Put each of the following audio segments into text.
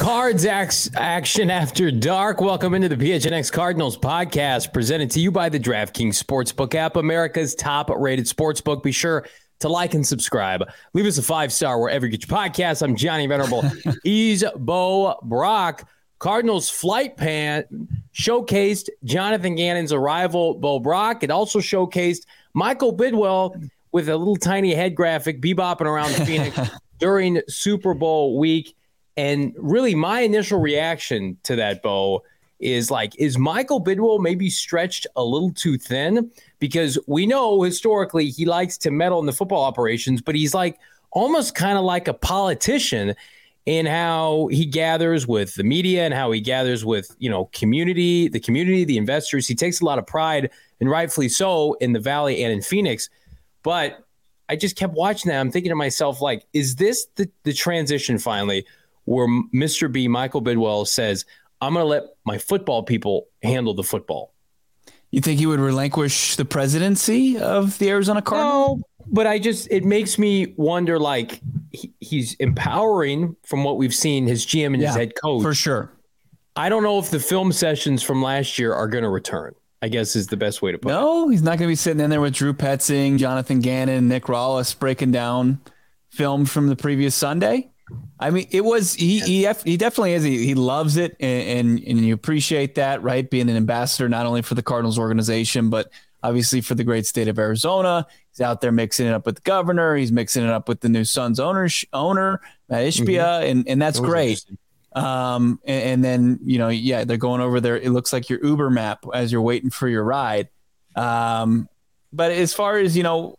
Cards action after dark. Welcome into the PHNX Cardinals podcast presented to you by the DraftKings Sportsbook app, America's top rated sportsbook. Be sure to like and subscribe. Leave us a five star wherever you get your podcast. I'm Johnny Venerable. He's Bo Brock. Cardinals flight plan showcased Jonathan Gannon's arrival, Bo Brock. It also showcased Michael Bidwill with a little tiny head graphic bebopping around Phoenix during Super Bowl week. And really, my initial reaction to that, Bo, is like, is Michael Bidwill maybe stretched a little too thin? Because we know historically he likes to meddle in the football operations, but he's like almost kind of like a politician in how he gathers with the media and how he gathers with you know community the community the investors. He takes a lot of pride and rightfully so in the valley and in phoenix. But i just kept watching that. I'm thinking to myself like is this the, the transition finally where Mr. B, Michael Bidwill, says, I'm going to let my football people handle the football. You think he would relinquish the presidency of the Arizona Cardinals? No, but I just, it makes me wonder like he, he's empowering from what we've seen his GM and yeah, his head coach. For sure. I don't know if the film sessions from last year are going to return. I guess is the best way to put no, it. No, he's not going to be sitting in there with Drew Petzing, Jonathan Gannon, Nick Rallis breaking down film from the previous Sunday. I mean, it was he he, he definitely is. He, he loves it, and, and, and you appreciate that, right? Being an ambassador not only for the Cardinals organization, but obviously for the great state of Arizona. He's out there mixing it up with the governor. He's mixing it up with the new Suns owner owner Mat Ishbia, mm-hmm. and and that's that great. Um, and, and, then you know, yeah, they're going over there. It looks like your Uber map as you're waiting for your ride. Um, but as far as you know,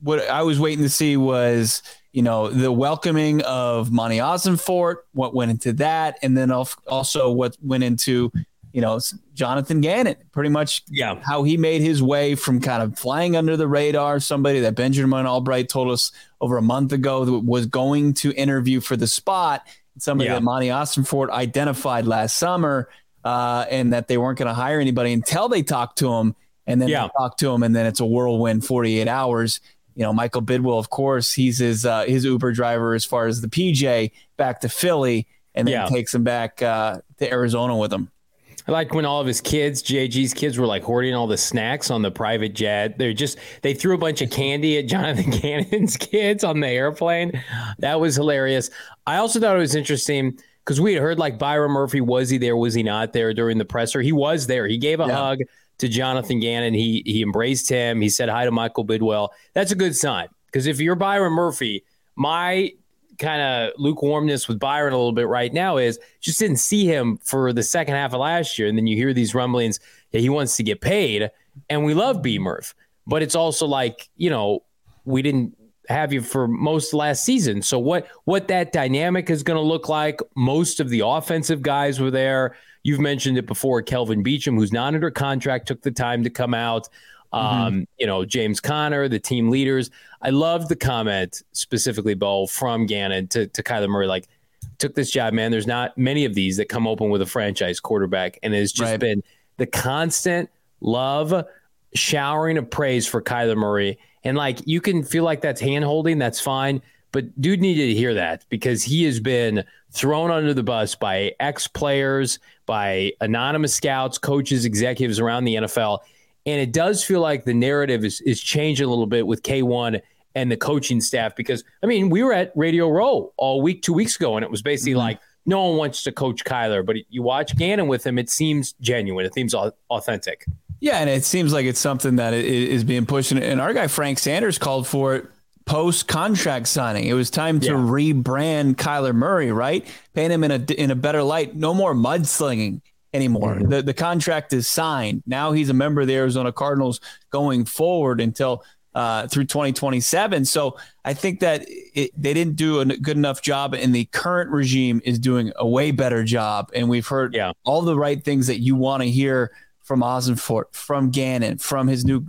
what I was waiting to see was you know, the welcoming of Monti Ossenfort, what went into that, and then also what went into, you know, Jonathan Gannon, pretty much yeah. how he made his way from kind of flying under the radar, somebody that Benjamin Albright told us over a month ago that was going to interview for the spot, somebody yeah. that Monti Ossenfort identified last summer, uh, and that they weren't going to hire anybody until they talked to him. And then yeah. they talk to him, and then it's a whirlwind 48 hours you know, Michael Bidwill, of course, he's his uh, his Uber driver as far as the PJ back to Philly, and then yeah. takes him back uh, to Arizona with him. I like when all of his kids, JG's kids, were like hoarding all the snacks on the private jet. They're just they threw a bunch of candy at Jonathan Gannon's kids on the airplane. That was hilarious. I also thought it was interesting because we had heard like Byron Murphy was he there, was he not there during the presser? He was there. He gave a yeah. hug to Jonathan Gannon. He he embraced him. He said hi to Michael Bidwill. That's a good sign because if you're Byron Murphy, my kind of lukewarmness with Byron a little bit right now is just didn't see him for the second half of last year, and then you hear these rumblings that he wants to get paid, and we love B Murph, but it's also like you know we didn't have you for most last season. So what what that dynamic is going to look like? Most of the offensive guys were there. You've mentioned it before. Kelvin Beachum, who's not under contract, took the time to come out. Mm-hmm. Um, you know, James Conner, the team leaders. I love the comment specifically, Bo, from Gannon to, to Kyler Murray. Like, took this job, man. There's not many of these that come open with a franchise quarterback. And it's just right. been the constant love, showering of praise for Kyler Murray. And like, you can feel like that's hand holding, that's fine. But dude needed to hear that because he has been thrown under the bus by ex players, by anonymous scouts, coaches, executives around the NFL. And it does feel like the narrative is, is changing a little bit with K1 and the coaching staff because, I mean, we were at Radio Row all week, two weeks ago, and it was basically mm-hmm. like, no one wants to coach Kyler, but you watch Gannon with him, it seems genuine. It seems authentic. Yeah, and it seems like it's something that is being pushed. And our guy Frank Sanders called for it post contract signing. It was time to yeah. rebrand Kyler Murray, right? Paint him in a in a better light. No more mudslinging. anymore. Mm-hmm. The the contract is signed. Now he's a member of the Arizona Cardinals going forward until uh, through 2027. So I think that it, they didn't do a good enough job, and the current regime is doing a way better job. And we've heard yeah. all the right things that you want to hear from Ossenfort, from Gannon, from his new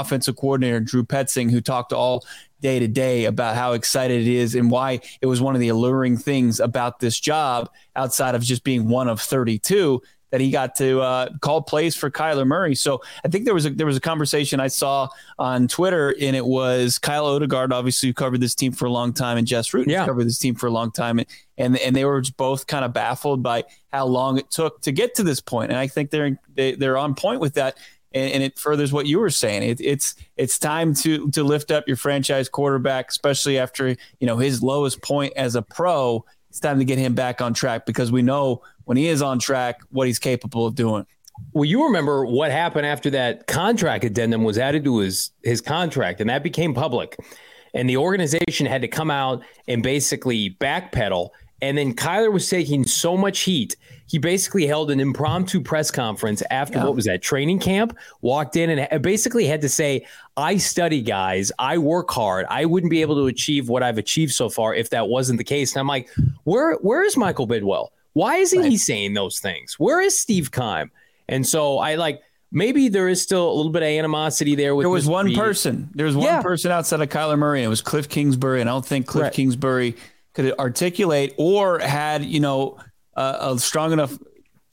offensive coordinator Drew Petzing, who talked all day to day about how excited it is and why it was one of the alluring things about this job outside of just being one of 32 that he got to uh, call plays for Kyler Murray. So I think there was a there was a conversation I saw on Twitter, and it was Kyle Odegard, obviously who covered this team for a long time, and Jess Rutten yeah. covered this team for a long time, and and, and they were both kind of baffled by how long it took to get to this point. And I think they're they, they're on point with that. And, and it furthers what you were saying. It, it's it's time to to lift up your franchise quarterback, especially after you know his lowest point as a pro it's time to get him back on track because we know when he is on track what he's capable of doing. Well, you remember what happened after that contract addendum was added to his his contract, and that became public. And the organization had to come out and basically backpedal. And then Kyler was taking so much heat he basically held an impromptu press conference after yeah. what was that training camp walked in and basically had to say i study guys i work hard i wouldn't be able to achieve what i've achieved so far if that wasn't the case and i'm like where where is michael Bidwill? why isn't right. he saying those things where is steve keim and so i like maybe there is still a little bit of animosity there. With there was one person. There was one yeah. person outside of Kyler Murray, and it was Cliff Kingsbury. And I don't think Cliff Kingsbury could articulate or had you know uh, a strong enough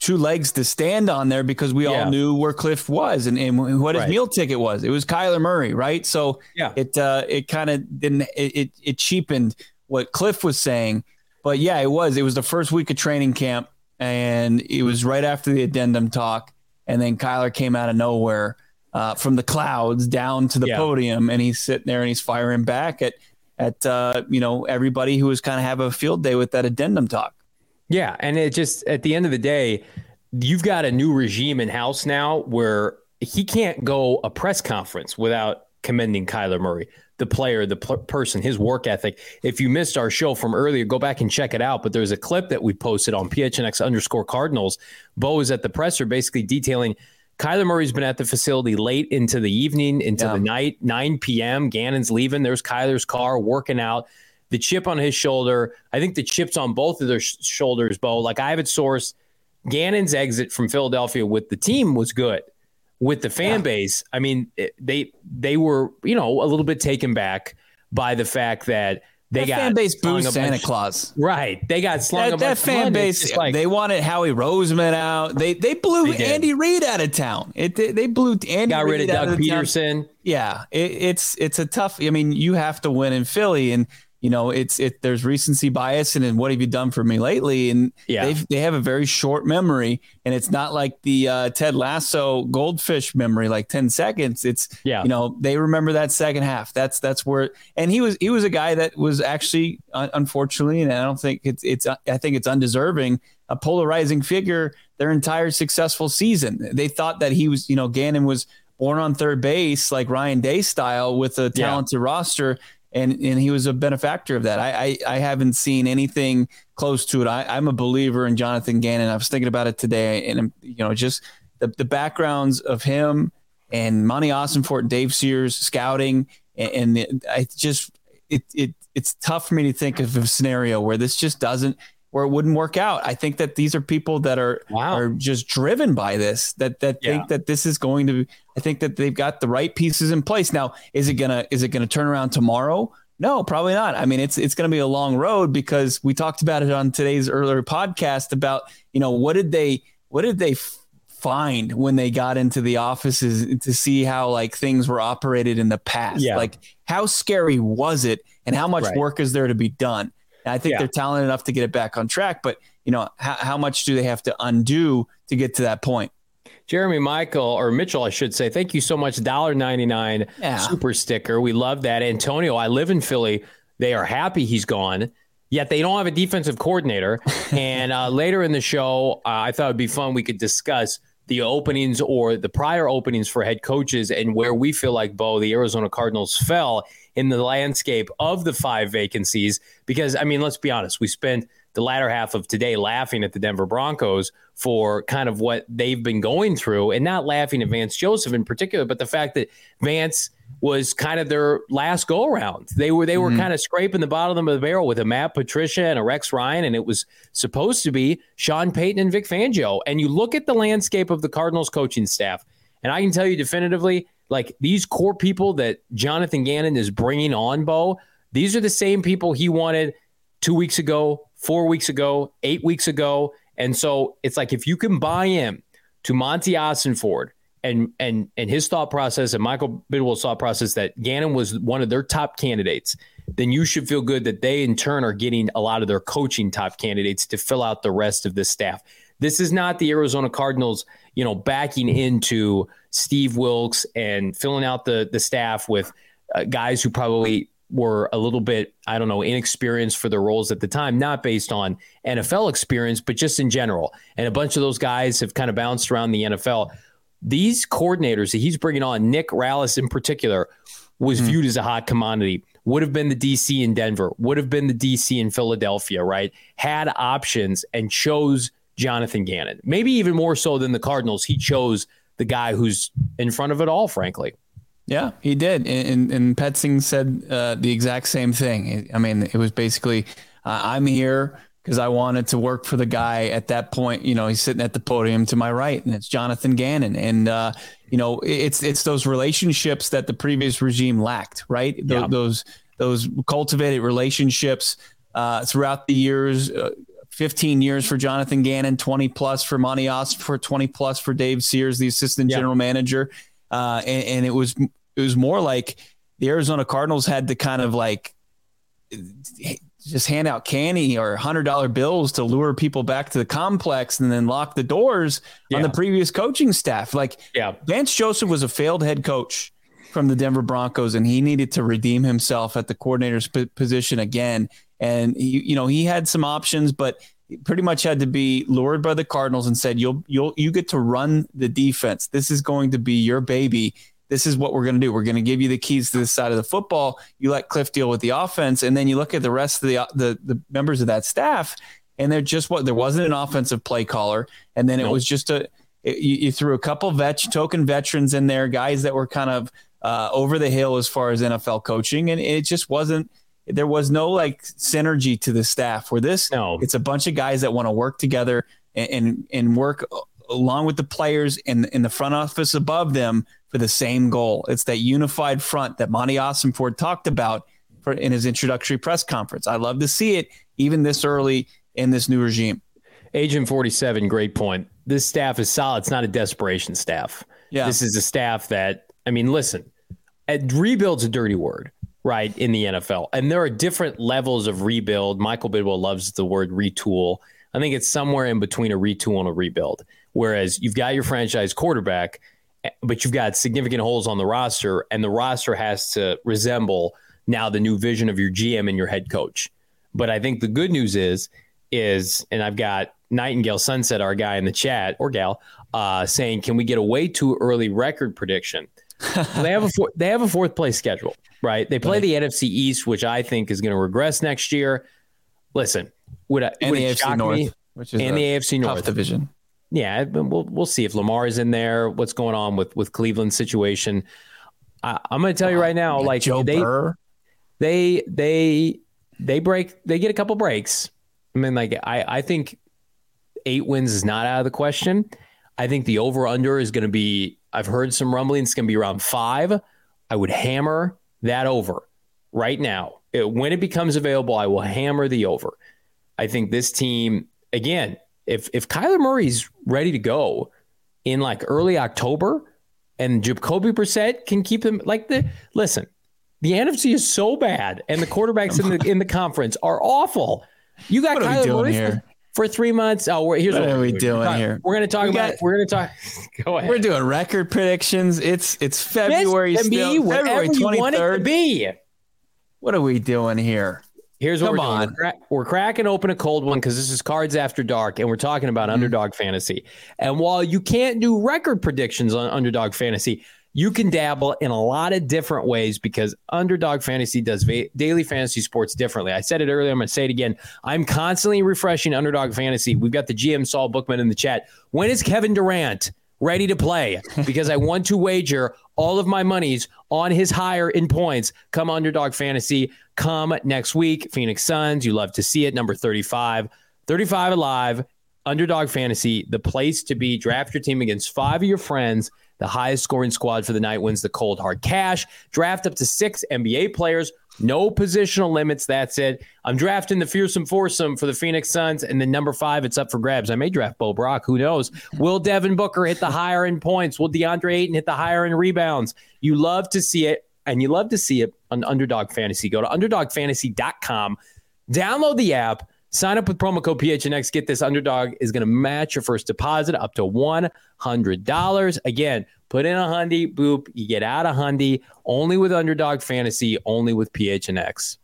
two legs to stand on there because we yeah. all knew where Cliff was and, and what his right. meal ticket was. It was Kyler Murray, right? So yeah. it uh, it kind of didn't it, it cheapened what Cliff was saying. But yeah, it was. It was the first week of training camp, and it was right after the addendum talk, and then Kyler came out of nowhere uh, from the clouds down to the yeah. podium, and he's sitting there and he's firing back at at uh, you know everybody who was kind of have a field day with that addendum talk. Yeah, and it just at the end of the day, you've got a new regime in house now where he can't go a press conference without commending Kyler Murray, the player, the pl- person, his work ethic. If you missed our show from earlier, go back and check it out. But there's a clip that we posted on PHNX underscore Cardinals. Bo is at the presser, basically detailing Kyler Murray's been at the facility late into the evening, into yeah. the night, 9 p.m. Gannon's leaving. There's Kyler's car working out the chip on his shoulder. I think the chips on both of their sh- shoulders, Bo. Like I have it sourced. Gannon's exit from Philadelphia with the team was good. With the fan yeah. base, I mean, they they were you know a little bit taken back by the fact that they that got fan base boost Santa Claus. Right. They got slung that, that fan base. Like, they wanted Howie Roseman out. They they blew they Andy Reid out of town. It they, they blew Andy. Got Reid rid of Doug of Pederson. Yeah, it, it's it's a tough. I mean, you have to win in Philly, and you know, it's it. There's recency bias, and, and what have you done for me lately? And yeah. they they have a very short memory, and it's not like the uh, Ted Lasso goldfish memory, like ten seconds. It's yeah, you know, they remember that second half. That's that's where. And he was he was a guy that was actually, unfortunately, and I don't think it's it's I think it's undeserving a polarizing figure their entire successful season. They thought that he was, you know, Gannon was born on third base like Ryan Day style with a talented yeah. roster and and he was a benefactor of that. I I, I haven't seen anything close to it. I, am a believer in Jonathan Gannon. I was thinking about it today, and um, you know, just the the backgrounds of him and Monti Ossenfort, Dave Sears scouting, and, and I just it it it's tough for me to think of a scenario where this just doesn't where it wouldn't work out. I think that these are people that are wow. are just driven by this, that that yeah. think that this is going to. I think that they've got the right pieces in place. Now, is it gonna is it gonna turn around tomorrow? No, probably not. I mean, it's it's going to be a long road because we talked about it on today's earlier podcast about you know what did they what did they find when they got into the offices to see how like things were operated in the past. Yeah. Like how scary was it and how much right. work is there to be done? And I think yeah. they're talented enough to get it back on track, but you know, how, how much do they have to undo to get to that point? Jeremy Michael or Mitchell, I should say, thank you so much. $1.99 yeah. super sticker. We love that. Antonio, I live in Philly. They are happy he's gone, yet they don't have a defensive coordinator. and uh, later in the show, uh, I thought it'd be fun. We could discuss the openings or the prior openings for head coaches and where we feel like Bo, the Arizona Cardinals fell in the landscape of the five vacancies. Because, I mean, let's be honest, we spent the latter half of today laughing at the Denver Broncos for kind of what they've been going through and not laughing at Vance Joseph in particular, but the fact that Vance was kind of their last go around. They were they were mm-hmm. kind of scraping the bottom of the barrel with a Matt Patricia and a Rex Ryan, and it was supposed to be Sean Payton and Vic Fangio. And you look at the landscape of the Cardinals coaching staff, and I can tell you definitively, like these core people that Jonathan Gannon is bringing on, Bo, these are the same people he wanted two weeks ago, four weeks ago, eight weeks ago. And so it's like if you can buy in to Monti Ossenfort and and and his thought process and Michael Bidwill's thought process that Gannon was one of their top candidates, then you should feel good that they in turn are getting a lot of their coaching top candidates to fill out the rest of the staff. This is not the Arizona Cardinals, you know, backing into Steve Wilks and filling out the the staff with uh, guys who probably were a little bit, I don't know, inexperienced for their roles at the time, not based on NFL experience, but just in general. And a bunch of those guys have kind of bounced around the NFL these coordinators that he's bringing on, Nick Rallis in particular, was mm-hmm. viewed as a hot commodity. Would have been the DC in Denver, would have been the DC in Philadelphia, right? Had options and chose Jonathan Gannon. Maybe even more so than the Cardinals. He chose the guy who's in front of it all, frankly. Yeah, he did. And, and Petzing said uh, the exact same thing. I mean, it was basically, uh, I'm here because I wanted to work for the guy at that point. You know, he's sitting at the podium to my right, and it's Jonathan Gannon. And uh, you know, it's it's those relationships that the previous regime lacked, right? Yeah. Those those cultivated relationships uh, throughout the years. Uh, 15 years for Jonathan Gannon, 20 plus for Monti for 20 plus for Dave Sears, the assistant yeah. general manager. Uh, and, and it was it was more like the Arizona Cardinals had to kind of like just hand out candy or hundred dollar bills to lure people back to the complex and then lock the doors yeah. on the previous coaching staff. Like yeah. Vance Joseph was a failed head coach from the Denver Broncos and he needed to redeem himself at the coordinator's p- position again. And he, you know, he had some options, but pretty much had to be lured by the Cardinals and said, "You'll you'll you get to run the defense. This is going to be your baby." this is what we're going to do. We're going to give you the keys to this side of the football. You let Cliff deal with the offense, and then you look at the rest of the the, the members of that staff, and they're just what there wasn't an offensive play caller, and then it was just a it, you, you, threw a couple vet token veterans in there, guys that were kind of uh, over the hill as far as NFL coaching, and it just wasn't. There was no like synergy to the staff. Where this, no. it's a bunch of guys that want to work together and, and and work along with the players in in the front office above them for the same goal. It's that unified front that Monti ford talked about for, in his introductory press conference. I love to see it even this early in this new regime. Agent 47, great point. This staff is solid. It's not a desperation staff. Yeah. This is a staff that, I mean, listen, it rebuild's a dirty word, right, in the NFL. And there are different levels of rebuild. Michael Bidwill loves the word retool. I think it's somewhere in between a retool and a rebuild. Whereas you've got your franchise quarterback – but you've got significant holes on the roster, and the roster has to resemble now the new vision of your GM and your head coach. But I think the good news is, is, and I've got Nightingale Sunset, our guy in the chat or gal, uh, saying, "Can we get a way too early record prediction?" They have a four, they have a fourth place schedule, right? They play right. the NFC East, which I think is going to regress next year. Listen, would, I, would it shock North, me? Which is and the AFC North division yeah, we'll we'll see if Lamar is in there. What's going on with with Cleveland's situation? I, am going to tell you oh, right now, like Joe they, Burr. they they they break they get a couple breaks. I mean, like I I think eight wins is not out of the question. I think the over under is going to be. I've heard some rumblings. It's going to be around five. I would hammer that over right now. It, when it becomes available, I will hammer the over. I think this team again if if Kyler Murray's ready to go in like early October and Jacoby Brissett can keep him like the listen, the NFC is so bad and the quarterbacks in the in the conference are awful. You got Kyler Murray for, three months. Oh, here's what, what are we doing here? We're going to talk we about. Got, we're going to talk. Go ahead. We're doing record predictions. It's it's February yes, still. February twenty third. Be. What are we doing here? Here's what Come we're on. doing. We're, cra- we're, cracking open a cold one because this is Cards After Dark, and we're talking about mm-hmm. underdog fantasy. And while you can't do record predictions on underdog fantasy, you can dabble in a lot of different ways because Underdog Fantasy does va- daily fantasy sports differently. I said it earlier. I'm going to say it again. I'm constantly refreshing Underdog Fantasy. We've got the GM Saul Bookman in the chat. When is Kevin Durant ready to play? Because I want to wager all of my monies on his higher in points. Come Underdog Fantasy. Come next week. Phoenix Suns. You love to see it. Number 35. 35 alive. Underdog Fantasy, the place to be. Draft your team against five of your friends the highest scoring squad for the night wins the cold hard cash. Draft up to six NBA players. No positional limits. That's it. I'm drafting the fearsome foursome for the Phoenix Suns, and then number five, it's up for grabs. I may draft Bo Brock. Who knows? Will Devin Booker hit the higher end points? Will DeAndre Ayton hit the higher end rebounds? You love to see it, and you love to see it on Underdog Fantasy. Go to underdogfantasy.com, download the app Sign up with promo code PHNX. Get this underdog is going to match your first deposit up to $100. Again, put in a hundy, boop, you get out of hundy only with underdog fantasy, only with PHNX.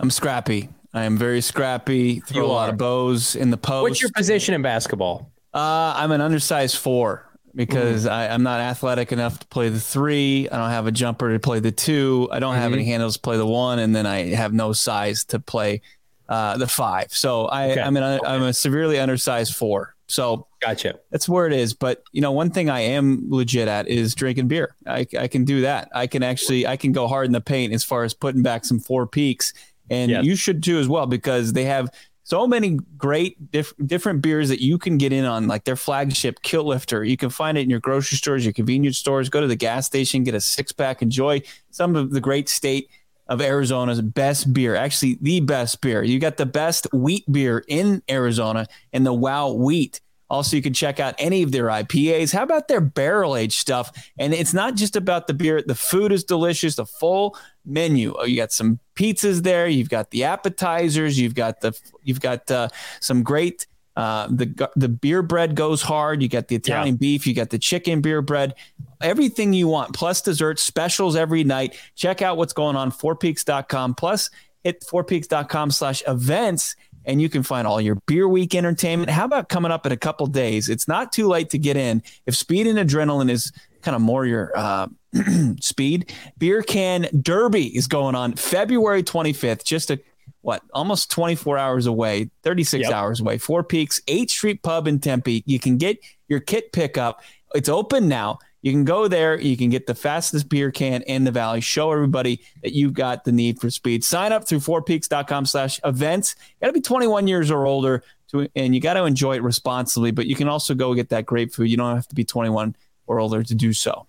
I'm scrappy. I am very scrappy. Throw you a lot of bows in the post. What's your position in basketball? Uh, I'm an undersized four because mm. I, am not athletic enough to play the three. I don't have a jumper to play the two. I don't mm-hmm. have any handles to play the one, and then I have no size to play uh, the five. So I, okay. I'm an, okay. I'm a severely undersized four. So gotcha. That's where it is. But you know, one thing I am legit at is drinking beer. I, I can do that. I can actually I can go hard in the paint as far as putting back some four peaks, and you should too as well because they have so many great diff- different beers that you can get in on, like their flagship Kilt Lifter. You can find it in your grocery stores, your convenience stores. Go to the gas station, get a six pack, enjoy some of the great state of Arizona's best beer, actually the best beer. You got the best wheat beer in Arizona and the Wow Wheat. Also, you can check out any of their IPAs. How about their barrel aged stuff? And it's not just about the beer. The food is delicious. The full menu. Oh, you got some pizzas there. You've got the appetizers. You've got the you've got uh, some great uh, the the beer bread goes hard. You got the Italian yeah. beef. You got the chicken beer bread. Everything you want, plus dessert specials every night. Check out what's going on fourpeaks.com. Plus, hit fourpeaks.com slash events and you can find all your beer week entertainment. How about coming up in a couple days? It's not too late to get in. If speed and adrenaline is kind of more your uh, speed, Beer Can Derby is going on February 25th, just a what almost 24 hours away 36 yep. hours away four peaks 8th street pub in tempe. You can get your kit pickup. It's open now. You can go there. You can get the fastest beer can in the valley. Show everybody that you've got the need for speed. Sign up through fourpeaks.com slash events. You gotta be 21 years or older to, and you got to enjoy it responsibly but you can also go get that great food. You don't have to be 21 or older to do so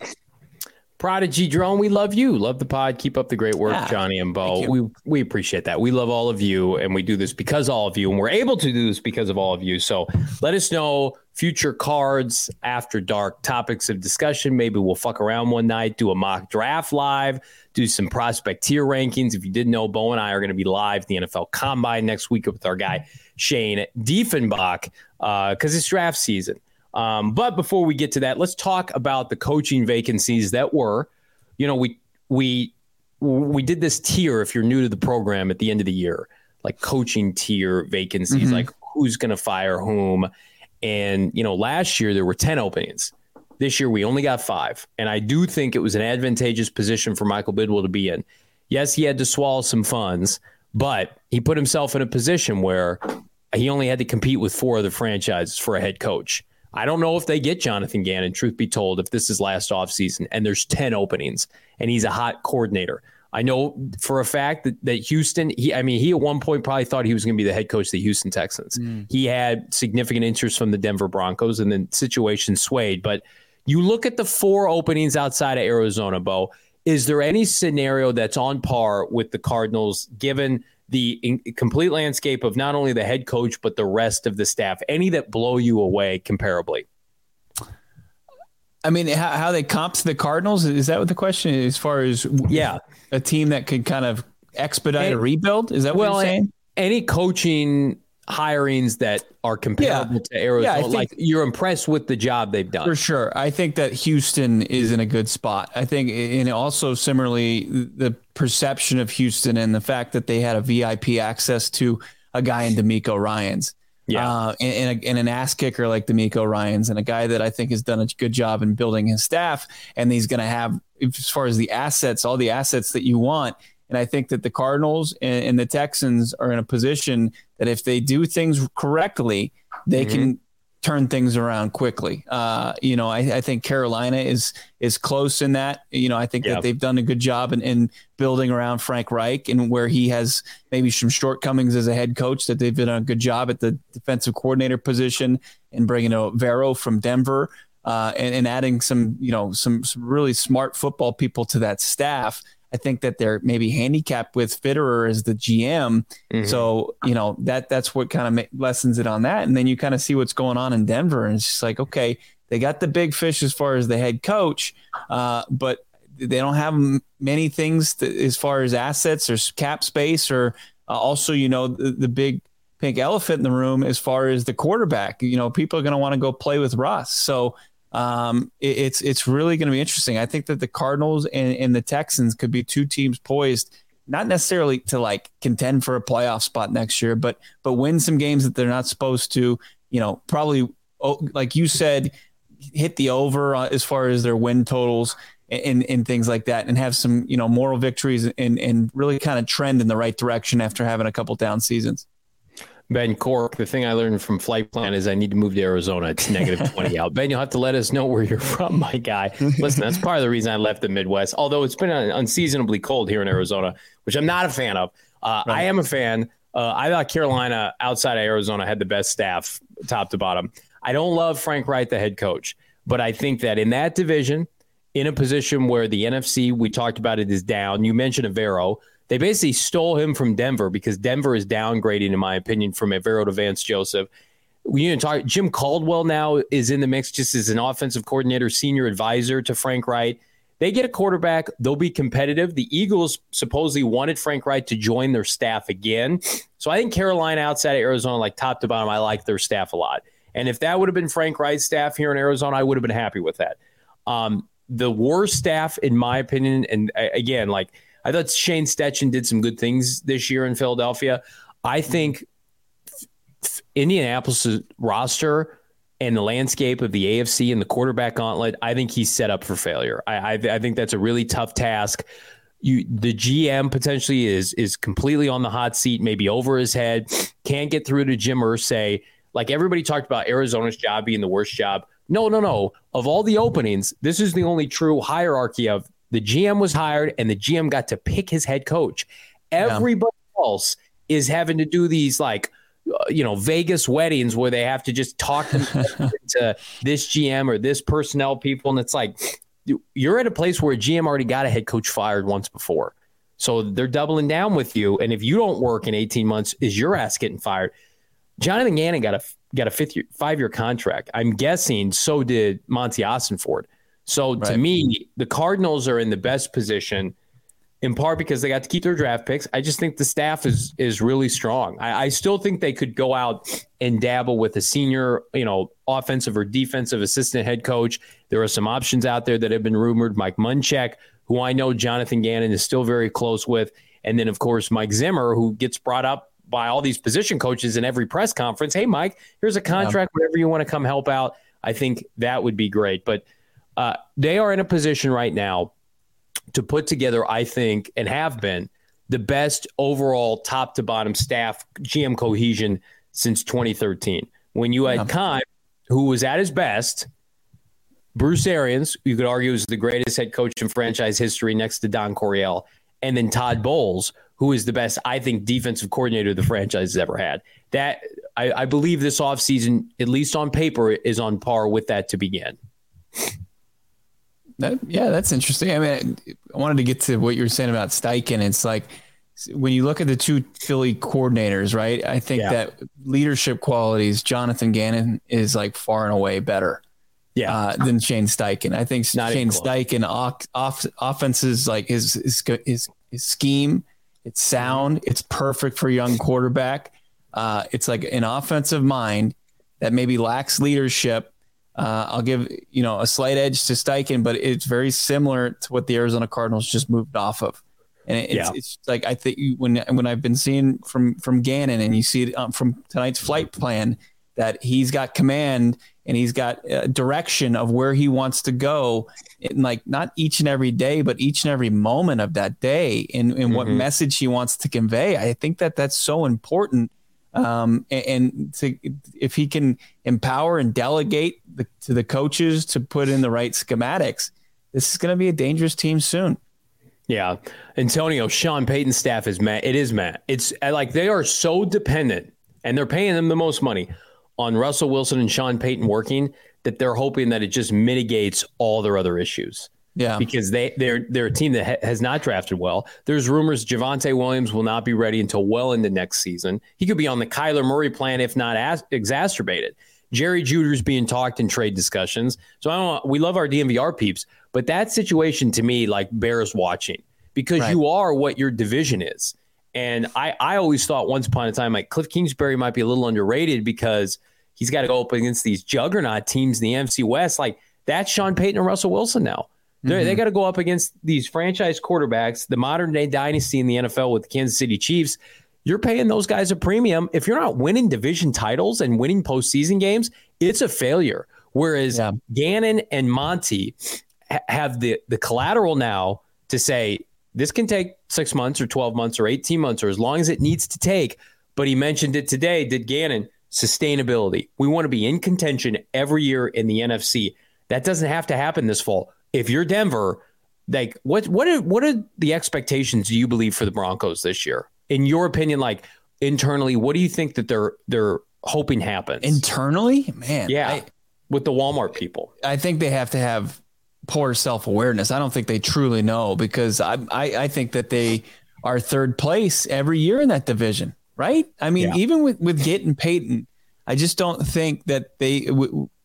Prodigy Drone, we love you. Love the pod. Keep up the great work, yeah, Johnny and Bo. We we appreciate that. We love all of you, and we do this because all of you, and we're able to do this because of all of you. So let us know future cards after dark topics of discussion. Maybe we'll fuck around one night, do a mock draft live, do some prospect tier rankings. If you didn't know, Bo and I are going to be live at the NFL Combine next week with our guy Shane Diefenbach because uh, it's draft season. Um, but before we get to that, let's talk about the coaching vacancies that were. You know, we we we did this tier. If you're new to the program, at the end of the year, like coaching tier vacancies, mm-hmm. like who's going to fire whom. And you know, last year there were ten openings. This year we only got five, and I do think it was an advantageous position for Michael Bidwill to be in. Yes, he had to swallow some funds, but he put himself in a position where he only had to compete with four other franchises for a head coach. I don't know if they get Jonathan Gannon, truth be told, if this is last offseason and there's 10 openings and he's a hot coordinator. I know for a fact that, that Houston, he, I mean, he at one point probably thought he was going to be the head coach of the Houston Texans. Mm. He had significant interest from the Denver Broncos and then situation swayed. But you look at the four openings outside of Arizona, Bo, is there any scenario that's on par with the Cardinals given the in- complete landscape of not only the head coach but the rest of the staff? Any that blow you away comparably? I mean, how, how they comp to the Cardinals is that what the question is? As far as yeah, a team that could kind of expedite and, a rebuild. Is that what well, you're saying? Any coaching hirings that are comparable yeah. to Arizona. Yeah, like you're impressed with the job they've done. For sure. I think that Houston is in a good spot. I think, and also similarly, the perception of Houston and the fact that they had a VIP access to a guy in DeMeco Ryans. Yeah. Uh, and, and, a, and, an ass kicker like DeMeco Ryans and a guy that I think has done a good job in building his staff. And he's going to have, as far as the assets, all the assets that you want. And I think that the Cardinals and, and the Texans are in a position that if they do things correctly, they mm-hmm. can turn things around quickly. Uh, you know, I, I, think Carolina is is close in that. You know, I think yep. that they've done a good job in, in, building around Frank Reich and where he has maybe some shortcomings as a head coach. That they've done a good job at the defensive coordinator position and bringing Evero from Denver. Uh, and, and adding some, you know, some, some really smart football people to that staff I think that they're maybe handicapped with Fitterer as the GM. Mm-hmm. So, you know, that that's what kind of lessens it on that. And then you kind of see what's going on in Denver. And it's just like, okay, they got the big fish as far as the head coach, uh, but they don't have many things to, as far as assets or cap space or uh, also, you know, the, the big pink elephant in the room as far as the quarterback. You know, people are going to want to go play with Russ. So, um, it, it's it's really going to be interesting. I think that the Cardinals and, and the Texans could be two teams poised, not necessarily to like contend for a playoff spot next year, but but win some games that they're not supposed to. You know, probably like you said, hit the over as far as their win totals and, and things like that, and have some you know moral victories and and really kind of trend in the right direction after having a couple down seasons. Ben Cork, the thing I learned from flight plan is I need to move to Arizona. It's negative 20 out. Ben, you'll have to let us know where you're from, my guy. Listen, that's part of the reason I left the Midwest, although it's been unseasonably cold here in Arizona, which I'm not a fan of. Uh, right. I am a fan. Uh, I thought Carolina outside of Arizona had the best staff, top to bottom. I don't love Frank Reich, the head coach, but I think that in that division, in a position where the NFC, we talked about it, is down. You mentioned Evero. They basically stole him from Denver because Denver is downgrading, in my opinion, from Evero to Vance Joseph. We you know, talk, Jim Caldwell now is in the mix just as an offensive coordinator, senior advisor to Frank Reich. They get a quarterback, they'll be competitive. The Eagles supposedly wanted Frank Reich to join their staff again. So I think Carolina outside of Arizona, like top to bottom, I like their staff a lot. And if that would have been Frank Reich's staff here in Arizona, I would have been happy with that. Um, the worst staff, in my opinion, and again, like – I thought Shane Steichen did some good things this year in Philadelphia. I think Indianapolis' roster and the landscape of the AFC and the quarterback gauntlet, I think he's set up for failure. I, I, I think that's a really tough task. You, the GM potentially is is completely on the hot seat, maybe over his head. Can't get through to Jim Irsay. Like everybody talked about Arizona's job being the worst job. No, no, no. Of all the openings, this is the only true hierarchy of the GM was hired and the GM got to pick his head coach. Everybody yeah. else is having to do these like uh, you know Vegas weddings where they have to just talk to this GM or this personnel people and it's like you're at a place where a GM already got a head coach fired once before. So they're doubling down with you and if you don't work in 18 months is your ass getting fired. Jonathan Gannon got a got a fifth year, five year contract. I'm guessing so did Monti Ossenfort. So right. to me, the Cardinals are in the best position in part because they got to keep their draft picks. I just think the staff is is really strong. I, I, still think they could go out and dabble with a senior, you know, offensive or defensive assistant head coach. There are some options out there that have been rumored. Mike Munchak, who I know Jonathan Gannon is still very close with, and then of course Mike Zimmer, who gets brought up by all these position coaches in every press conference. Hey, Mike, here's a contract. Yeah. Whatever you want to come help out. I think that would be great, but uh, they are in a position right now to put together, I think, and have been the best overall top to bottom staff GM cohesion since 2013. When you had yeah. who was at his best, Bruce Arians, you could argue is the greatest head coach in franchise history next to Don Coryell, and then Todd Bowles, who is the best, I think, defensive coordinator the franchise has ever had. That I, I believe this offseason, at least on paper, is on par with that to begin. That, yeah, that's interesting. I mean, I wanted to get to what you were saying about Steichen. It's like when you look at the two Philly coordinators, right? I think yeah. that leadership qualities, Jonathan Gannon is like far and away better. Yeah, uh, than Shane Steichen. I think Not Shane Steichen off, off, offenses like his, his his his scheme, it's sound, it's perfect for a young quarterback. Uh, it's like an offensive mind that maybe lacks leadership uh, I'll give you know a slight edge to Steichen, but it's very similar to what the Arizona Cardinals just moved off of. And it's, yeah. it's like I think when when I've been seeing from from Gannon and you see it um, from tonight's flight plan that he's got command and he's got a direction of where he wants to go in like not each and every day but each and every moment of that day and, and mm-hmm. what message he wants to convey i think that that's so important um, and, to, if he can empower and delegate the, to the coaches to put in the right schematics this is going to be a dangerous team soon yeah. Antonio, Sean Payton's staff is mad. It is mad. It's like they are so dependent and they're paying them the most money on Russell Wilson and Sean Payton working that they're hoping that it just mitigates all their other issues. Yeah, because they they're they're a team that ha- has not drafted well. There's rumors Javonte Williams will not be ready until well into next season. He could be on the Kyler Murray plan if not as- exacerbated. Jerry Jeudy's being talked in trade discussions. So I don't. We love our DNVR peeps, but that situation to me like bears watching because right. you are what your division is. And I, I always thought once upon a time like Cliff Kingsbury might be a little underrated because he's got to go up against these juggernaut teams in the NFC West. Like that's Sean Payton and Russell Wilson now. Mm-hmm. They got to go up against these franchise quarterbacks, the modern day dynasty in the NFL with the Kansas City Chiefs. You're paying those guys a premium. If you're not winning division titles and winning postseason games, it's a failure. Whereas yeah. Gannon and Monti ha- have the the collateral now to say this can take six months or 12 months or 18 months or as long as it needs to take. But he mentioned it today, did Gannon, sustainability. We want to be in contention every year in the NFC. That doesn't have to happen this fall. If you're Denver, like what what are what are the expectations do you believe for the Broncos this year? In your opinion, like internally, what do you think that they're they're hoping happens? Internally? Man. Yeah. I, with the Walmart people. I think they have to have poor self awareness. I don't think they truly know because I, I, I think that they are third place every year in that division, right? I mean, yeah. even with with getting Payton, I just don't think that they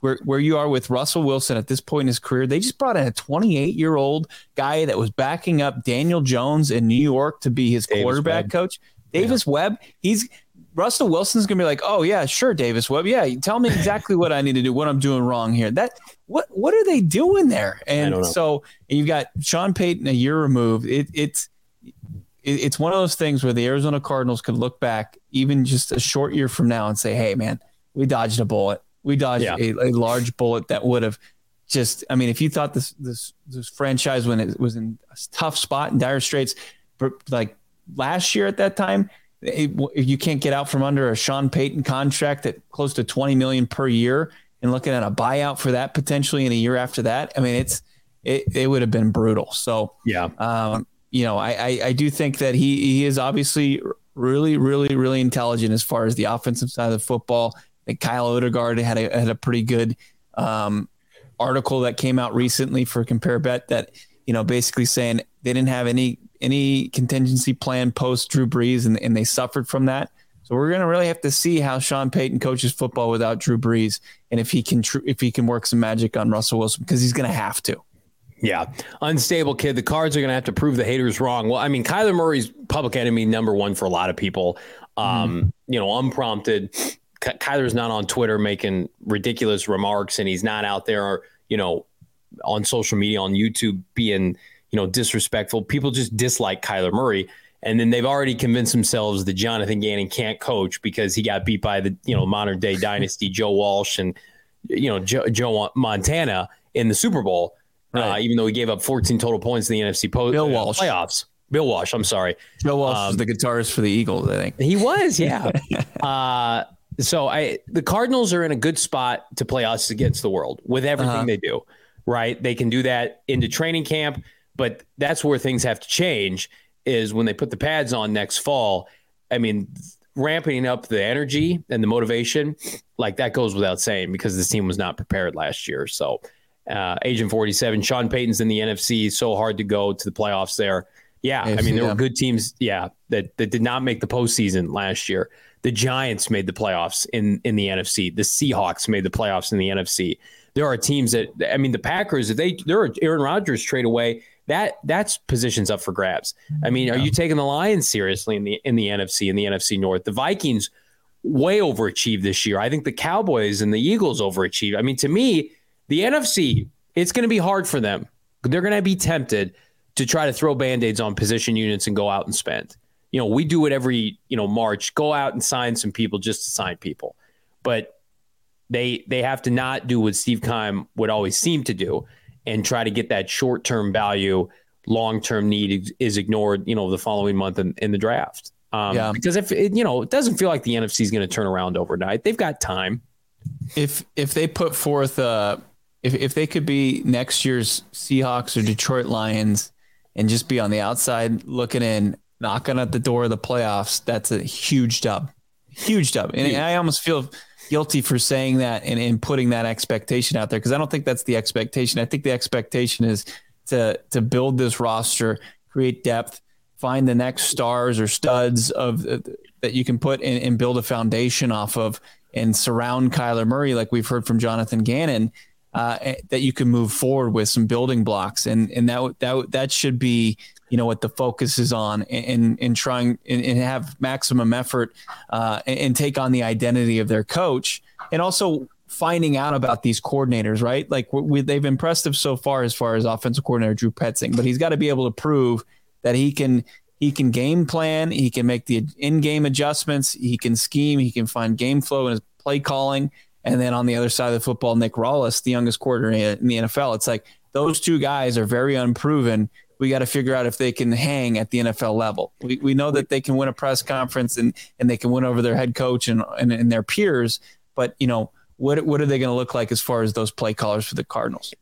where where you are with Russell Wilson at this point in his career. They just brought in a 28 year old guy that was backing up Daniel Jones in New York to be his Davis quarterback Webb. coach. Davis yeah. Webb, he's Russell Wilson's gonna be like, oh yeah, sure, Davis Webb, yeah, tell me exactly what I need to do, what I'm doing wrong here. That what what are they doing there? And so and you've got Sean Payton a year removed. It, it's it, it's one of those things where the Arizona Cardinals could look back even just a short year from now and say, hey man, we dodged a bullet. We dodged yeah. a, a large bullet that would have just I mean, if you thought this this this franchise when it was in a tough spot in dire straits, like last year at that time it, you can't get out from under a Sean Payton contract at close to 20 million per year and looking at a buyout for that potentially in a year after that. I mean, it's, it, it would have been brutal. So, yeah. Um, you know, I, I, I do think that he, he is obviously really, really, really intelligent as far as the offensive side of the football. Think Kyle Odegard had a, had a pretty good, um, article that came out recently for Compare Bet that, you know, basically saying they didn't have any any contingency plan post Drew Brees, and, and they suffered from that. So we're going to really have to see how Sean Payton coaches football without Drew Brees, and if he can tr- if he can work some magic on Russell Wilson because he's going to have to. Yeah, unstable kid. The Cards are going to have to prove the haters wrong. Well, I mean, Kyler Murray's public enemy number one for a lot of people. Um, mm. You know, unprompted. Kyler's not on Twitter making ridiculous remarks, and he's not out there, you know, on social media on YouTube being you know, disrespectful. People just dislike Kyler Murray. And then they've already convinced themselves that Jonathan Gannon can't coach because he got beat by the, you know, modern day dynasty Joe Walsh and, you know, Joe, Joe Montana in the Super Bowl, uh, right. uh, even though he gave up 14 total points in the NFC post, Bill uh, Walsh. playoffs. Bill Walsh, I'm sorry. Bill Walsh um, was the guitarist for the Eagles, I think. He was, yeah. uh, so I the Cardinals are in a good spot to play us against the world with everything uh-huh. they do, right? They can do that into training camp. But that's where things have to change is when they put the pads on next fall. I mean, ramping up the energy and the motivation, like that goes without saying because this team was not prepared last year. So, uh, Agent 47, Sean Payton's in the NFC, so hard to go to the playoffs there. Yeah, I mean, there were good teams, yeah, that, that did not make the postseason last year. The Giants made the playoffs in, in the NFC. The Seahawks made the playoffs in the NFC. There are teams that, I mean, the Packers, if they, they're Aaron Rodgers trade away, that that's positions up for grabs. I mean, are you taking the Lions seriously in the in the NFC in the NFC North? The Vikings way overachieved this year. I think the Cowboys and the Eagles overachieved. I mean, to me, the NFC it's going to be hard for them. They're going to be tempted to try to throw band-aids on position units and go out and spend. You know, we do it every, you know, March, go out and sign some people just to sign people. But they they have to not do what Steve Keim would always seem to do and try to get that short-term value, long-term need is ignored, you know, the following month in, in the draft. Um, yeah. Because if it, you know, it doesn't feel like the NFC is going to turn around overnight. They've got time. If if they put forth uh if if they could be next year's Seahawks or Detroit Lions and just be on the outside looking in, knocking at the door of the playoffs, that's a huge dub. Huge dub. And I almost feel guilty for saying that and, and putting that expectation out there because I don't think that's the expectation. I think the expectation is to to build this roster, create depth, find the next stars or studs of uh, that you can put in and build a foundation off of and surround Kyler Murray, like we've heard from Jonathan Gannon, uh, eh, that you can move forward with some building blocks, and and that that that should be you know what the focus is on, and and trying and, have maximum effort, uh, and, take on the identity of their coach, and also finding out about these coordinators, right? Like we, they've impressed us so far as far as offensive coordinator Drew Petzing, but he's got to be able to prove that he can he can game plan, he can make the in-game adjustments, he can scheme, he can find game flow in his play calling. And then on the other side of the football, Nick Rallis, the youngest coordinator in the NFL. It's like those two guys are very unproven. We got to figure out if they can hang at the NFL level. We, we know that they can win a press conference and, and they can win over their head coach and, and, and their peers. But, you know, what, what are they going to look like as far as those play callers for the Cardinals?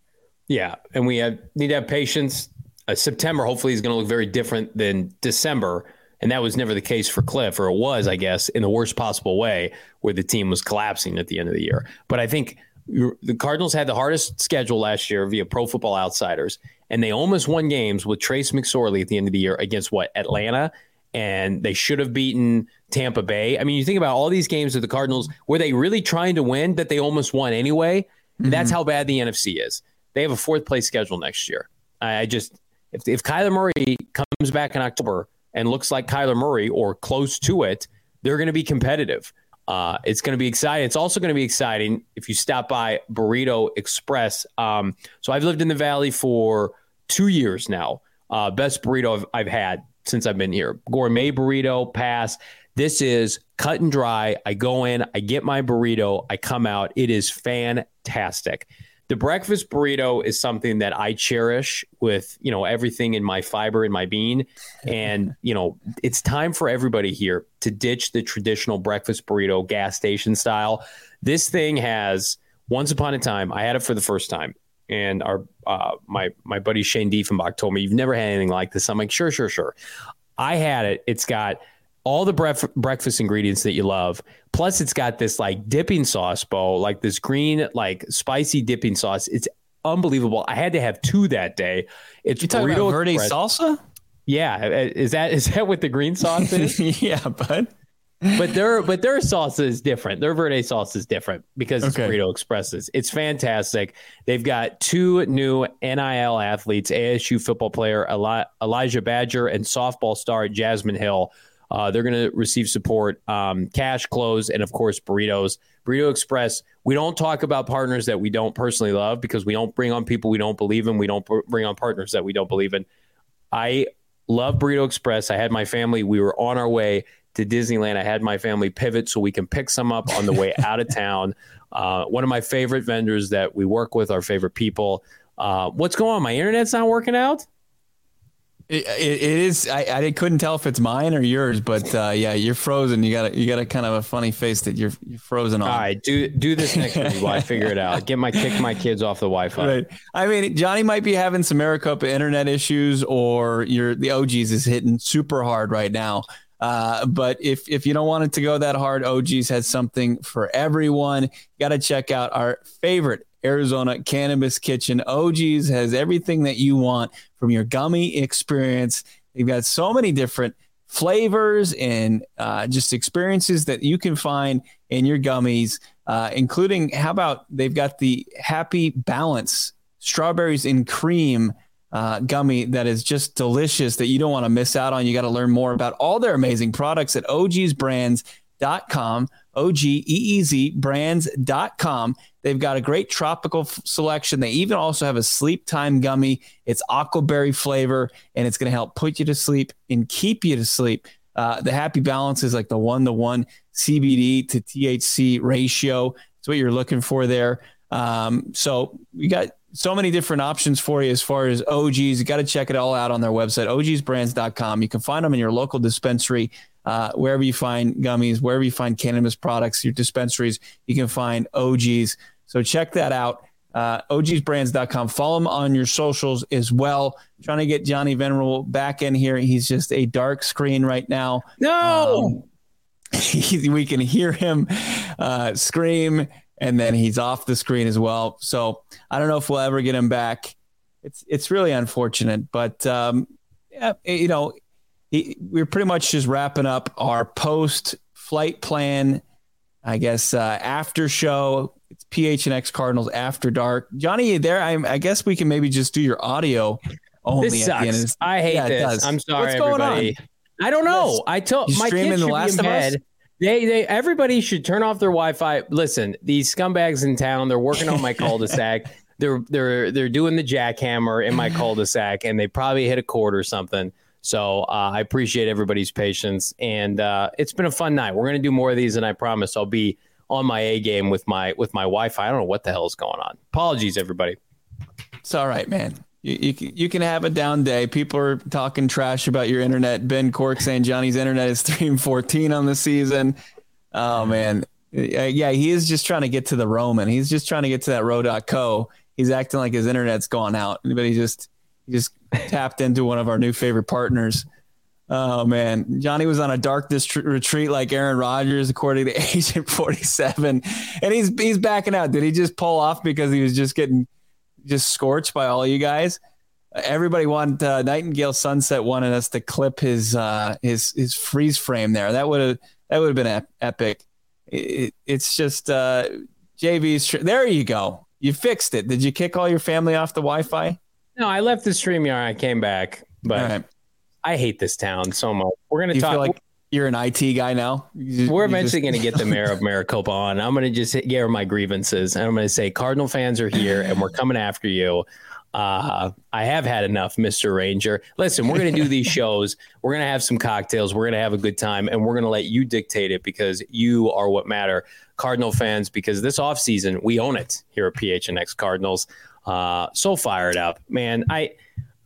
Yeah. And we have, need to have patience uh, September hopefully is going to look very different than December. And that was never the case for Cliff, or it was, I guess, in the worst possible way, where the team was collapsing at the end of the year. But I think the Cardinals had the hardest schedule last year via Pro Football Outsiders, and they almost won games with Trace McSorley at the end of the year against what Atlanta, and they should have beaten Tampa Bay. I mean, you think about all these games of the Cardinals, were they really trying to win that they almost won anyway? Mm-hmm. That's how bad the NFC is. They have a fourth place schedule next year. I just if, if Kyler Murray comes back in October and looks like Kyler Murray or close to it, they're going to be competitive. Uh, it's going to be exciting. It's also going to be exciting if you stop by Burrito Express. Um, so I've lived in the Valley for two years now. Uh, best burrito I've, I've had since I've been here. Gourmet burrito pass. This is cut and dry. I go in, I get my burrito, I come out. It is fantastic the breakfast burrito is something that I cherish with, you know, everything in my fiber in my bean. And, you know, it's time for everybody here to ditch the traditional breakfast burrito gas station style. This thing has once upon a time, I had it for the first time. And our uh, my my buddy Shane Diefenbach told me you've never had anything like this. I'm like, sure, sure, sure. I had it. It's got all the bref- breakfast ingredients that you love. Plus, it's got this like dipping sauce, bowl, like this green, like spicy dipping sauce. It's unbelievable. I had to have two that day. It's you talking about verde salsa? Yeah, uh, is that is that what the green sauce is? yeah, bud. but their but their sauce is different. Their verde sauce is different because it's okay. Burrito Expresses. It's fantastic. They've got two new NIL athletes: ASU football player Eli- Elijah Badger and softball star Jasmine Hill uh, they're going to receive support, um, cash, clothes, and of course, burritos. Burrito Express. We don't talk about partners that we don't personally love because we don't bring on people we don't believe in. We don't bring on partners that we don't believe in. I love Burrito Express. I had my family. We were on our way to Disneyland. I had my family pivot so we can pick some up on the way out of town. Uh, one of my favorite vendors that we work with, our favorite people. Uh, what's going on? My internet's not working out. It, it is. I, I couldn't tell if it's mine or yours, but uh, yeah, you're frozen. You got a, you got a kind of a funny face that you're you're frozen on. All right, do do this next week while I figure it out. Get my kick my kids off the Wi-Fi. Right. I mean, Johnny might be having some Maricopa internet issues, or your the OGs is hitting super hard right now. Uh, but if if you don't want it to go that hard, OGs has something for everyone. Got to check out our favorite Arizona Cannabis Kitchen. OGs has everything that you want from your gummy experience. They've got so many different flavors and uh, just experiences that you can find in your gummies, uh, including how about they've got the Happy Balance strawberries and cream uh, gummy that is just delicious that you don't want to miss out on. You got to learn more about all their amazing products at ogsbrands.com OGEEZbrands.com. They've got a great tropical f- selection. They even also have a sleep time gummy. It's aquaberry flavor, and it's going to help put you to sleep and keep you to sleep. Uh, the happy balance is like the one to one CBD to THC ratio. It's what you're looking for there. Um, so we got so many different options for you as far as OGs. You got to check it all out on their website, ogsbrands.com. You can find them in your local dispensary, uh, wherever you find gummies, wherever you find cannabis products, your dispensaries, you can find OGs. So check that out. Uh, ogsbrands.com. Follow them on your socials as well. Trying to get Johnny Venerable back in here. He's just a dark screen right now. No. Um, he, we can hear him uh, scream and then he's off the screen as well. So I don't know if we'll ever get him back. It's it's really unfortunate, but um, yeah, you know, he, we're pretty much just wrapping up our post flight plan. I guess uh, after show. It's PHNX Cardinals after dark. Johnny, you there? I, I guess we can maybe just do your audio only. This sucks. I hate Yeah, this. I'm sorry, What's going everybody. I don't know. I told my kids The Last be in bed. They, they, everybody should turn off their Wi-Fi. Listen, these scumbags in town, they're working on my cul-de-sac. They're, they're, they're doing the jackhammer in my cul-de-sac, and they probably hit a cord or something. So uh, I appreciate everybody's patience, and uh, it's been a fun night. We're gonna do more of these, and I promise I'll be on my A game with my with my Wi-Fi. I don't know what the hell is going on. Apologies, everybody. It's all right, man. You, you, can- you can have a down day. People are talking trash about your internet. Ben Cork saying Johnny's internet is 3 and 14 on the season. Oh, man. Yeah, yeah, he is just trying to get to the Roman. He's just trying to get to that ro.co. He's acting like his internet's gone out, but he just he just tapped into one of our new favorite partners. Oh man, Johnny was on a darkness tr- retreat like Aaron Rodgers, according to Agent Forty Seven, and he's he's backing out. Did he just pull off because he was just getting just scorched by all you guys? Everybody wanted uh, Nightingale Sunset wanted us to clip his uh, his his freeze frame there. That would have that would have been ep- epic. It, it's just uh, JV's. Tr- there you go. You fixed it. Did you kick all your family off the Wi-Fi? No, I left the StreamYard. I came back, but right. I hate this town so much. We're gonna you talk. feel like you're an IT guy now? You- we're just- eventually going to get the mayor of Maricopa on. I'm going to just hit- get my grievances, and I'm going to say Cardinal fans are here, and we're coming after you. Uh, I have had enough, Mr. Ranger. Listen, we're going to do these shows. We're going to have some cocktails. We're going to have a good time, and we're going to let you dictate it because you are what matter, Cardinal fans. Because this offseason, we own it here at PHNX Cardinals. Uh, so fired up, man. I,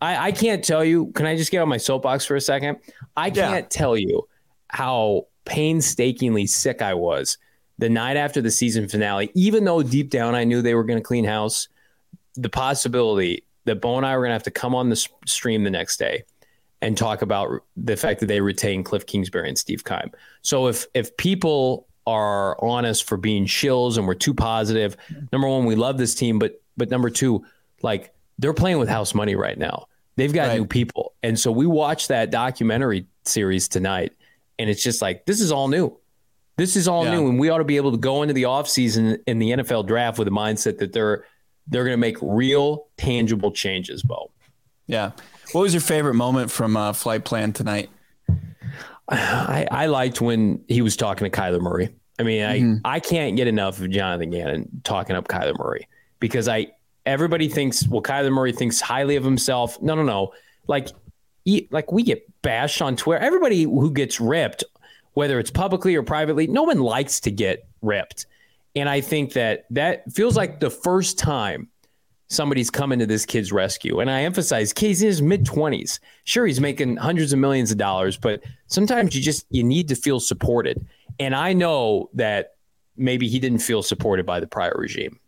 I, I can't tell you. Can I just get on my soapbox for a second? I Yeah. can't tell you how painstakingly sick I was the night after the season finale, even though deep down I knew they were going to clean house, the possibility that Bo and I were going to have to come on the stream the next day and talk about the fact that they retained Cliff Kingsbury and Steve Keim. So if if people are on us for being shills and we're too positive, number one, we love this team, but but number two, like they're playing with house money right now. They've got Right. new people, and so we watched that documentary series tonight, and it's just like this is all new. This is all Yeah. new, and we ought to be able to go into the offseason in the NFL draft with a mindset that they're they're going to make real, tangible changes. Bo, Yeah. What was your favorite moment from uh, Flight Plan tonight? I, I liked when he was talking to Kyler Murray. I mean, I, Mhm. I can't get enough of Jonathan Gannon talking up Kyler Murray because I everybody thinks well Kyler Murray thinks highly of himself. No, no, no. Like he, like we get bashed on Twitter. Everybody who gets ripped, whether it's publicly or privately, no one likes to get ripped. And I think that that feels like the first time somebody's coming to this kid's rescue. And I emphasize, he's in his mid twenties. Sure, he's making hundreds of millions of dollars, but sometimes you just you need to feel supported. And I know that maybe he didn't feel supported by the prior regime.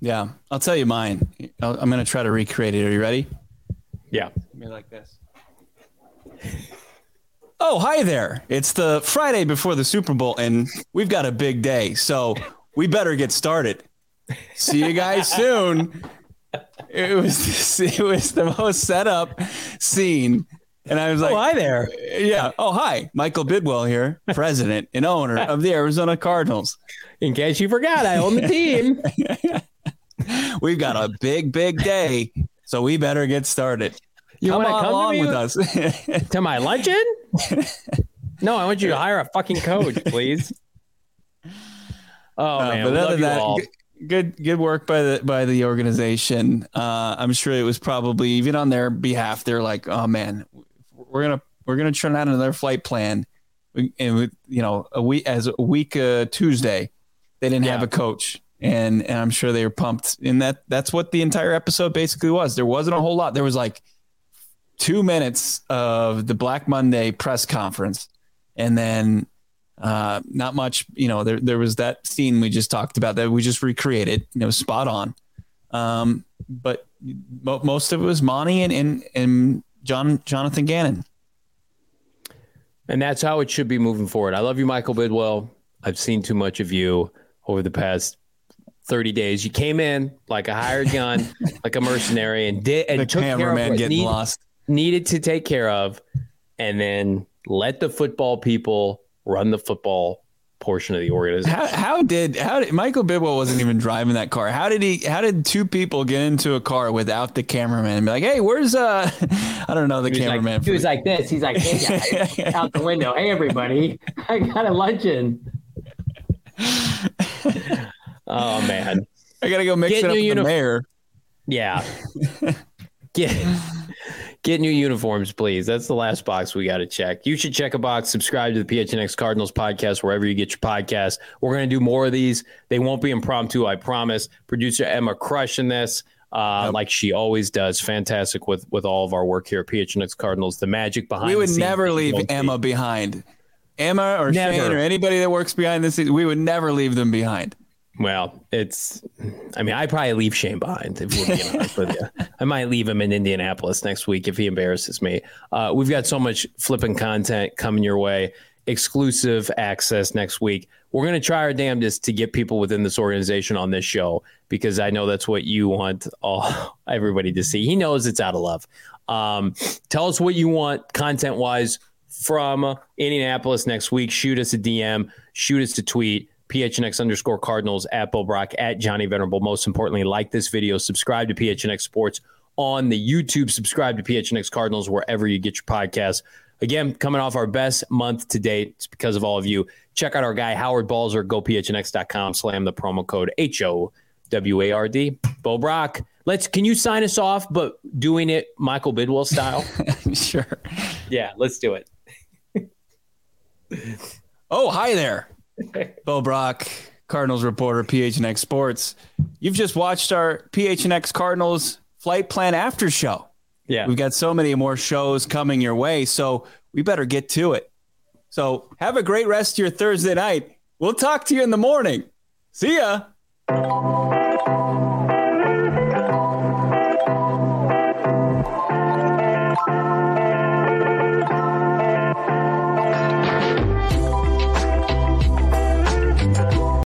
Yeah. I'll tell you mine. I'll- I'm going to try to recreate it. Are you ready? Yeah. me like this. Oh, hi there. It's the Friday before the Super Bowl, and we've got a big day. So we better get started. See you guys soon. It was it was the most set up scene. And I was oh, like, Oh, hi there. yeah. Oh, hi. Michael Bidwill here, president and owner of the Arizona Cardinals. In case you forgot, I own the team. We've got a big, big day. So we better get started. You come wanna come along with us. to my luncheon? no, I want you to hire a fucking coach, please. Oh uh, man, but other than that, good good work by the by the organization. Uh, I'm sure it was probably even on their behalf. They're like, oh man, we're gonna we're gonna turn out another flight plan, and with you know a week as a week uh, Tuesday, they didn't yeah. have a coach, and and I'm sure they were pumped. And that that's what the entire episode basically was. There wasn't a whole lot. There was like two minutes of the Black Monday press conference, and then uh, not much, you know, there, there was that scene we just talked about that we just recreated, you know, spot on. Um, but mo- most of it was Monti and, and, and John, Jonathan Gannon. And that's how it should be moving forward. I love you, Michael Bidwill. I've seen too much of you over the past 30 days. You came in like a hired gun, like a mercenary, and did and the took cameraman care of getting needed, lost. Needed to take care of, and then let the football people run the football portion of the organization. How, how, did how did Michael Bidwill wasn't even driving that car? How did he? How did two people get into a car without the cameraman? And be like, hey, where's uh? I don't know the he cameraman. Like, he was like this. He's like, hey guys, out the window. Hey everybody, I got a luncheon. Oh man, I gotta go mix Get it up with uni- the mayor. Yeah. Get Get new uniforms, please. That's the last box we got to check. You should check a box. Subscribe to the PHNX Cardinals podcast wherever you get your podcast. We're going to do more of these. They won't be impromptu, I promise. Producer Emma crushing this. Uh, yep. like she always does. Fantastic with with all of our work here at PHNX Cardinals. The magic behind. We would never leave Emma be. behind. Emma or never. Shane or anybody that works behind the scenes, we would never leave them behind. Well, it's. I mean, I probably leave Shane behind. If we're being honest with you, I might leave him in Indianapolis next week if he embarrasses me. Uh, we've got so much flipping content coming your way, exclusive access next week. We're going to try our damnedest to get people within this organization on this show because I know that's what you want all everybody to see. He knows it's out of love. Um, tell us what you want content wise from Indianapolis next week. Shoot us a DM. Shoot us a tweet PHNX underscore Cardinals at Bo Brock at Johnny Venerable. Most importantly, like this video, subscribe to PHNX Sports on the YouTube, subscribe to PHNX Cardinals wherever you get your podcasts. Again, coming off our best month to date. It's because of all of you. Check out our guy, Howard Balzer. Go PHNX.com, slam the promo code H O W A R D. Bo Brock. Let's can you sign us off, but doing it Michael Bidwill style? sure. Yeah, let's do it. oh, hi there. Bo Brock, Cardinals reporter, PHNX Sports. You've just watched our PHNX Cardinals flight plan after show. Yeah. We've got so many more shows coming your way, so we better get to it. So have a great rest of your Thursday night. We'll talk to you in the morning. See ya.